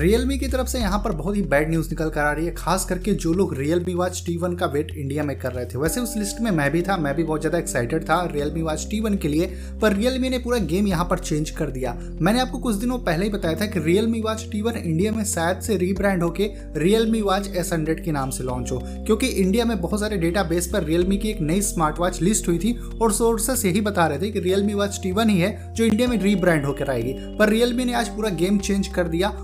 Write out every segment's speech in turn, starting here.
Realme की तरफ़ से यहाँ पर बहुत ही बैड न्यूज़ निकल कर आ रही है, खास करके जो लोग रियलमी वॉच टी वन का वेट इंडिया में कर रहे थे। वैसे उस लिस्ट में मैं भी था, मैं भी बहुत ज़्यादा एक्साइटेड था रियलमी वॉच टी वन के लिए, पर रियलमी ने पूरा गेम यहाँ पर चेंज कर दिया। मैंने आपको कुछ दिनों पहले ही बताया था कि Realme watch T one India में शायद से रीब्रांड होकर रियलमी वॉच एस हंड्रेड के नाम से लॉन्च हो, क्योंकि इंडिया में बहुत सारे डेटा बेस पर रियलमी की एक नई स्मार्ट वॉच लिस्ट हुई थी और सोर्सेस यही बता रहे थे कि रियलमी वॉच टी वन ही है जो इंडिया में रीब्रांड होकर आएगी। पर रियलमी ने आज पूरा गेम चेंज कर दिया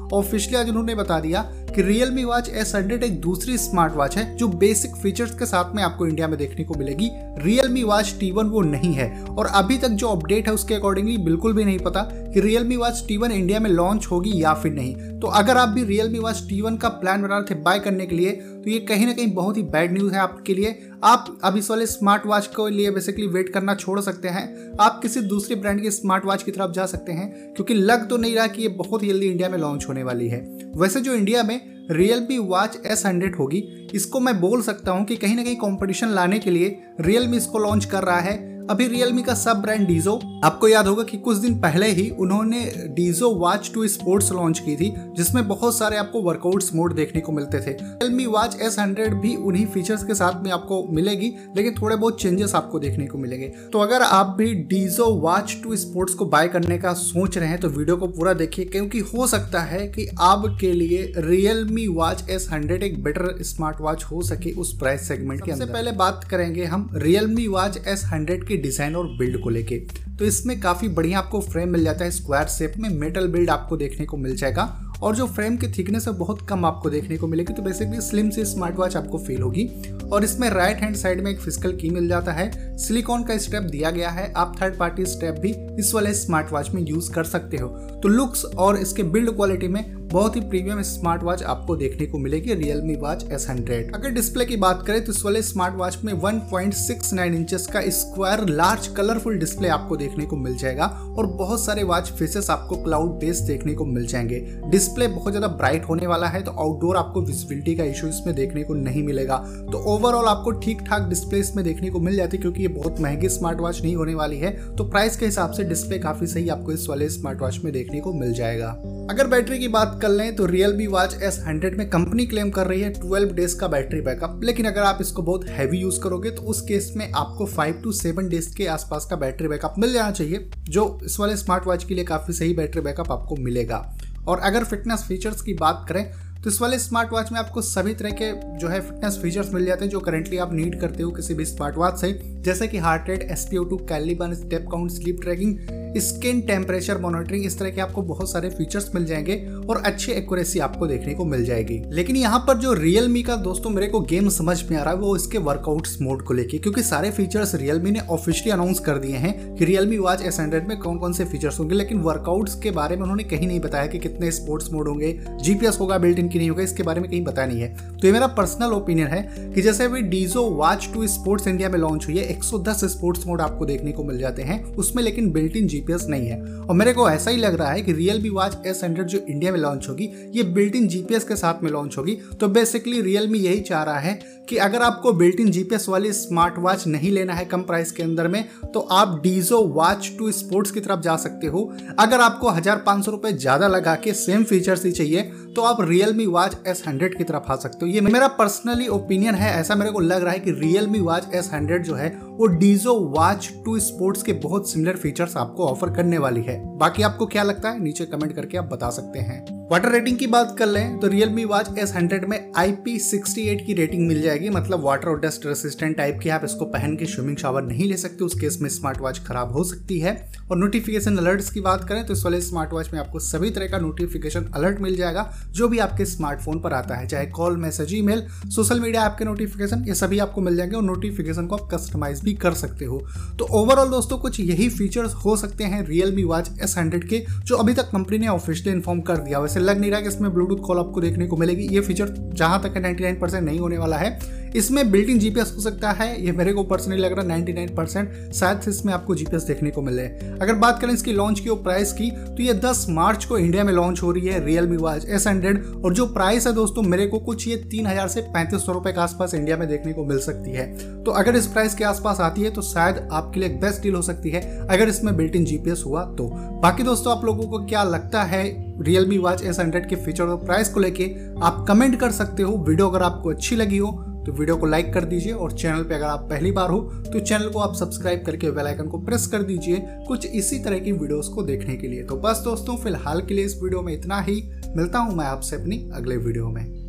ऑफिशियली आज उन्होंने बता दिया कि Realme Watch S100 एक दूसरी स्मार्ट वॉच है, जो बेसिक फीचर्स के साथ में आपको इंडिया में देखने को मिलेगी। Realme Watch T1 वो नहीं है। और अभी तक जो अपडेट है उसके अकॉर्डिंगली बिल्कुल भी नहीं पता कि Realme Watch T1 इंडिया में लॉन्च होगी या फिर नहीं। तो अगर आप भी Realme Watch T1 का प्लान बना रहे थे बाय करने के लिए तो ये कहीं ना कहीं बहुत ही बैड न्यूज़ है आपके लिए। आप अब इस वाले स्मार्ट वॉच के लिए बेसिकली वेट करना छोड़ सकते हैं। आप किसी दूसरे ब्रांड के स्मार्ट वॉच की तरफ़ जा सकते हैं, क्योंकि लग तो नहीं रहा कि ये बहुत जल्दी इंडिया में लॉन्च होने वाली है। वैसे जो इंडिया में रियलमी वॉच एस हंड्रेड होगी। इसको मैं बोल सकता हूँ कि कहीं ना कहीं कॉम्पिटिशन लाने के लिए रियलमी इसको लॉन्च कर रहा है। अभी रियलमी का सब ब्रांड डीजो आपको याद होगा कि कुछ दिन पहले ही उन्होंने Dizo watch two sports launch की थी जिसमें बहुत सारे आपको वर्कआउट्स मोड देखने को मिलते थे। रियलमी वॉच एस हंड्रेड भी उन्हीं फीचर्स के साथ में आपको मिलेगी लेकिन थोड़े बहुत चेंजेस आपको देखने को मिलेंगे। तो अगर आप भी डीजो वॉच टू स्पोर्ट्स को बाय करने का सोच रहे हैं तो वीडियो को पूरा देखिए क्योंकि हो सकता है कि आपके लिए रियलमी वॉच एस हंड्रेड एक बेटर स्मार्ट वॉच हो सके उस प्राइस सेगमेंट के अंदर। पहले बात करेंगे हम रियलमी वॉच एस हंड्रेड की डिज़ाइन और बिल्ड को लेके। तो इसमें काफ़ी बढ़िया आपको फ्रेम मिल जाता है, स्क्वायर शेप में मेटल बिल्ड आपको देखने को मिल जाएगा। और जो फ्रेम की थिकनेस है, बहुत कम आपको देखने को मिलेगी तो बेसिकली स्लिम से स्मार्ट वॉच आपको फील होगी। और इसमें राइट हैंड साइड में एक फ़िज़िकल की मिल जाता है। सिलिकॉन का स्टेप दिया गया है, आप थर्ड पार्टी स्टेप भी इस वाले स्मार्ट वॉच में यूज़ कर सकते हो। तो लुक्स और इसके बिल्ड क्वालिटी में बहुत ही प्रीमियम स्मार्ट वॉच आपको देखने को मिलेगी रियलमी वॉच एस हंड्रेड अगर डिस्प्ले की बात करें तो इस वाले स्मार्ट वॉच में 1.69 इंचेस का स्क्वायर लार्ज कलरफुल डिस्प्ले आपको देखने को मिल जाएगा और बहुत सारे वॉच फेसेस आपको क्लाउड बेस देखने को मिल जाएँगे। डिस्प्ले बहुत ज़्यादा ब्राइट होने वाला है तो आउटडोर आपको विजिबिलिटी का इशू इसमें देखने को नहीं मिलेगा। तो ओवरऑल आपको ठीक ठाक डिस्प्ले इसमें देखने को मिल जाती है, क्योंकि ये बहुत महँगी स्मार्ट वॉच नहीं होने वाली है। तो प्राइस के हिसाब से डिस्प्ले काफ़ी सही आपको इस वाले स्मार्ट वॉच में देखने को मिल जाएगा। अगर बैटरी की बात कर लें तो Realme watch S hundred में कंपनी क्लेम कर रही है 12 डेज़ का बैटरी बैकअप लेकिन अगर आप इसको बहुत हैवी यूज़ करोगे तो उस केस में आपको 5 टू 7 डेज़ के आसपास का बैटरी बैकअप मिल जाना चाहिए, जो इस वाले स्मार्ट वॉच के लिए काफ़ी सही बैटरी बैकअप आपको मिलेगा। और अगर फिटनेस फीचर्स की बात करें तो इस वाले स्मार्ट वॉच में आपको सभी तरह के जो है फिटनेस फीचर्स मिल जाते हैं, जो करेंटली आप नीड करते हो किसी भी स्मार्ट वॉच से। जैसे कि heart rate S P O two calorie burn step count sleep tracking skin temperature monitoring, इस तरह के आपको बहुत सारे फीचर्स मिल जाएँगे और अच्छी एक्यूरेसी आपको देखने को मिल जाएगी। लेकिन यहाँ पर जो रियलमी का दोस्तों मेरे को गेम समझ में आ रहा है, वो इसके वर्कआउट मोड को लेके, क्योंकि सारे फीचर्स रियलमी ने ऑफिशियली अनाउंस कर दिए हैं कि रियलमी वॉच एस में कौन कौन से फीचर्स होंगे। लेकिन वर्कआउट्स के बारे में उन्होंने कहीं नहीं बताया कि कितने स्पोर्ट्स मोड होंगे जीपीएस होगा बिल्ट इन की नहीं होगा, इसके बारे में कहीं बताया नहीं है। तो ये मेरा पर्सनल ओपिनियन है कि जैसे अभी Dizo watch two sports India में लॉन्च हुई है 110 स्पोर्ट्स मोड आपको देखने को मिल जाते हैं उसमें, लेकिन बिल्ट इन जीपीएस नहीं है। और मेरे को ऐसा ही लग रहा है कि Realme watch S hundred जो इंडिया में लॉन्च होगी, ये बिल्ट इन जीपीएस के साथ में लॉन्च होगी। तो बेसिकली रियल मी यही चाह रहा है कि अगर आपको बिल्ट इन जीपीएस वाली स्मार्ट वॉच नहीं लेना है कम प्राइस के अंदर में तो आप डीजो वॉच टू स्पोर्ट्स की तरफ़ जा सकते हो। अगर आपको हज़ार पाँच सौ रुपए ज़्यादा लगा के सेम फीचर्स ही चाहिए तो आप Realme watch S hundred की तरफ़ आ सकते हो। ये मेरा पर्सनली ओपिनियन है, ऐसा मेरे को लग रहा है कि Realme watch S hundred जो है, वो डीजो वॉच टू स्पोर्ट्स के बहुत सिमिलर फीचर्स आपको ऑफ़र करने वाली है। बाकी आपको क्या लगता है? नीचे कमेंट करके आप बता सकते हैं। वाटर रेटिंग की बात कर लें तो रियलमी वॉच एस हंड्रेड में IP68 की रेटिंग मिल जाएगी। मतलब वाटर और डस्ट रेसिस्टेंट टाइप की आप इसको पहन के स्विमिंग शावर नहीं ले सकते, उस केस में स्मार्ट वॉच खराब हो सकती है। और नोटिफिकेशन अलर्ट्स की बात करें तो इस वाले स्मार्ट वॉच में आपको सभी तरह का नोटिफिकेशन अलर्ट मिल जाएगा, जो भी आपके स्मार्टफ़ोन पर आता है, चाहे कॉल मैसेज ई सोशल मीडिया ऐप के नोटिफिकेशन ये सभी आपको मिल जाएँगे और नोटिफिकेशन को आप कस्टमाइज भी कर सकते हो। तो ओवरऑल दोस्तों, कुछ यही फीचर्स हो सकते हैं रियलमी वॉच एस हंड्रेड के, जो अभी तक कंपनी ने ऑफिशियली इन्फॉर्म कर दिया। वैसे लग नहीं रहा कि इसमें ब्लूटूथ कॉल आपको देखने को मिलेगी। ये फीचर जहाँ तक है 99% नहीं होने वाला है। इसमें बिल्ट इन जीपीएस हो सकता है। ये मेरे को पर्सनली लग रहा है 99 परसेंट शायद इसमें आपको जीपीएस देखने को मिले। अगर बात करें इसकी लॉन्च की और प्राइस की तो ये 10 मार्च को इंडिया में लॉन्च हो रही है Realme watch S hundred और जो प्राइस है दोस्तों, मेरे को कुछ ये तीन हज़ार से पैंतीस सौ रुपए के आसपास इंडिया में देखने को मिल सकती है। तो अगर इस प्राइस के आसपास आती है तो शायद आपके लिए बेस्ट डील हो सकती है, अगर इसमें बिल्ट इन जीपीएस हुआ तो। बाकी दोस्तों, आप लोगों को क्या लगता है Realme watch S hundred के फीचर और प्राइस को लेके, आप कमेंट कर सकते हो। वीडियो अगर आपको अच्छी लगी हो तो वीडियो को लाइक कर दीजिए और चैनल पे अगर आप पहली बार हो तो चैनल को आप सब्सक्राइब करके बेल आइकन को प्रेस कर दीजिए कुछ इसी तरह की वीडियोस को देखने के लिए। तो बस दोस्तों, फ़िलहाल के लिए इस वीडियो में इतना ही। मिलता हूँ मैं आपसे अपनी अगले वीडियो में।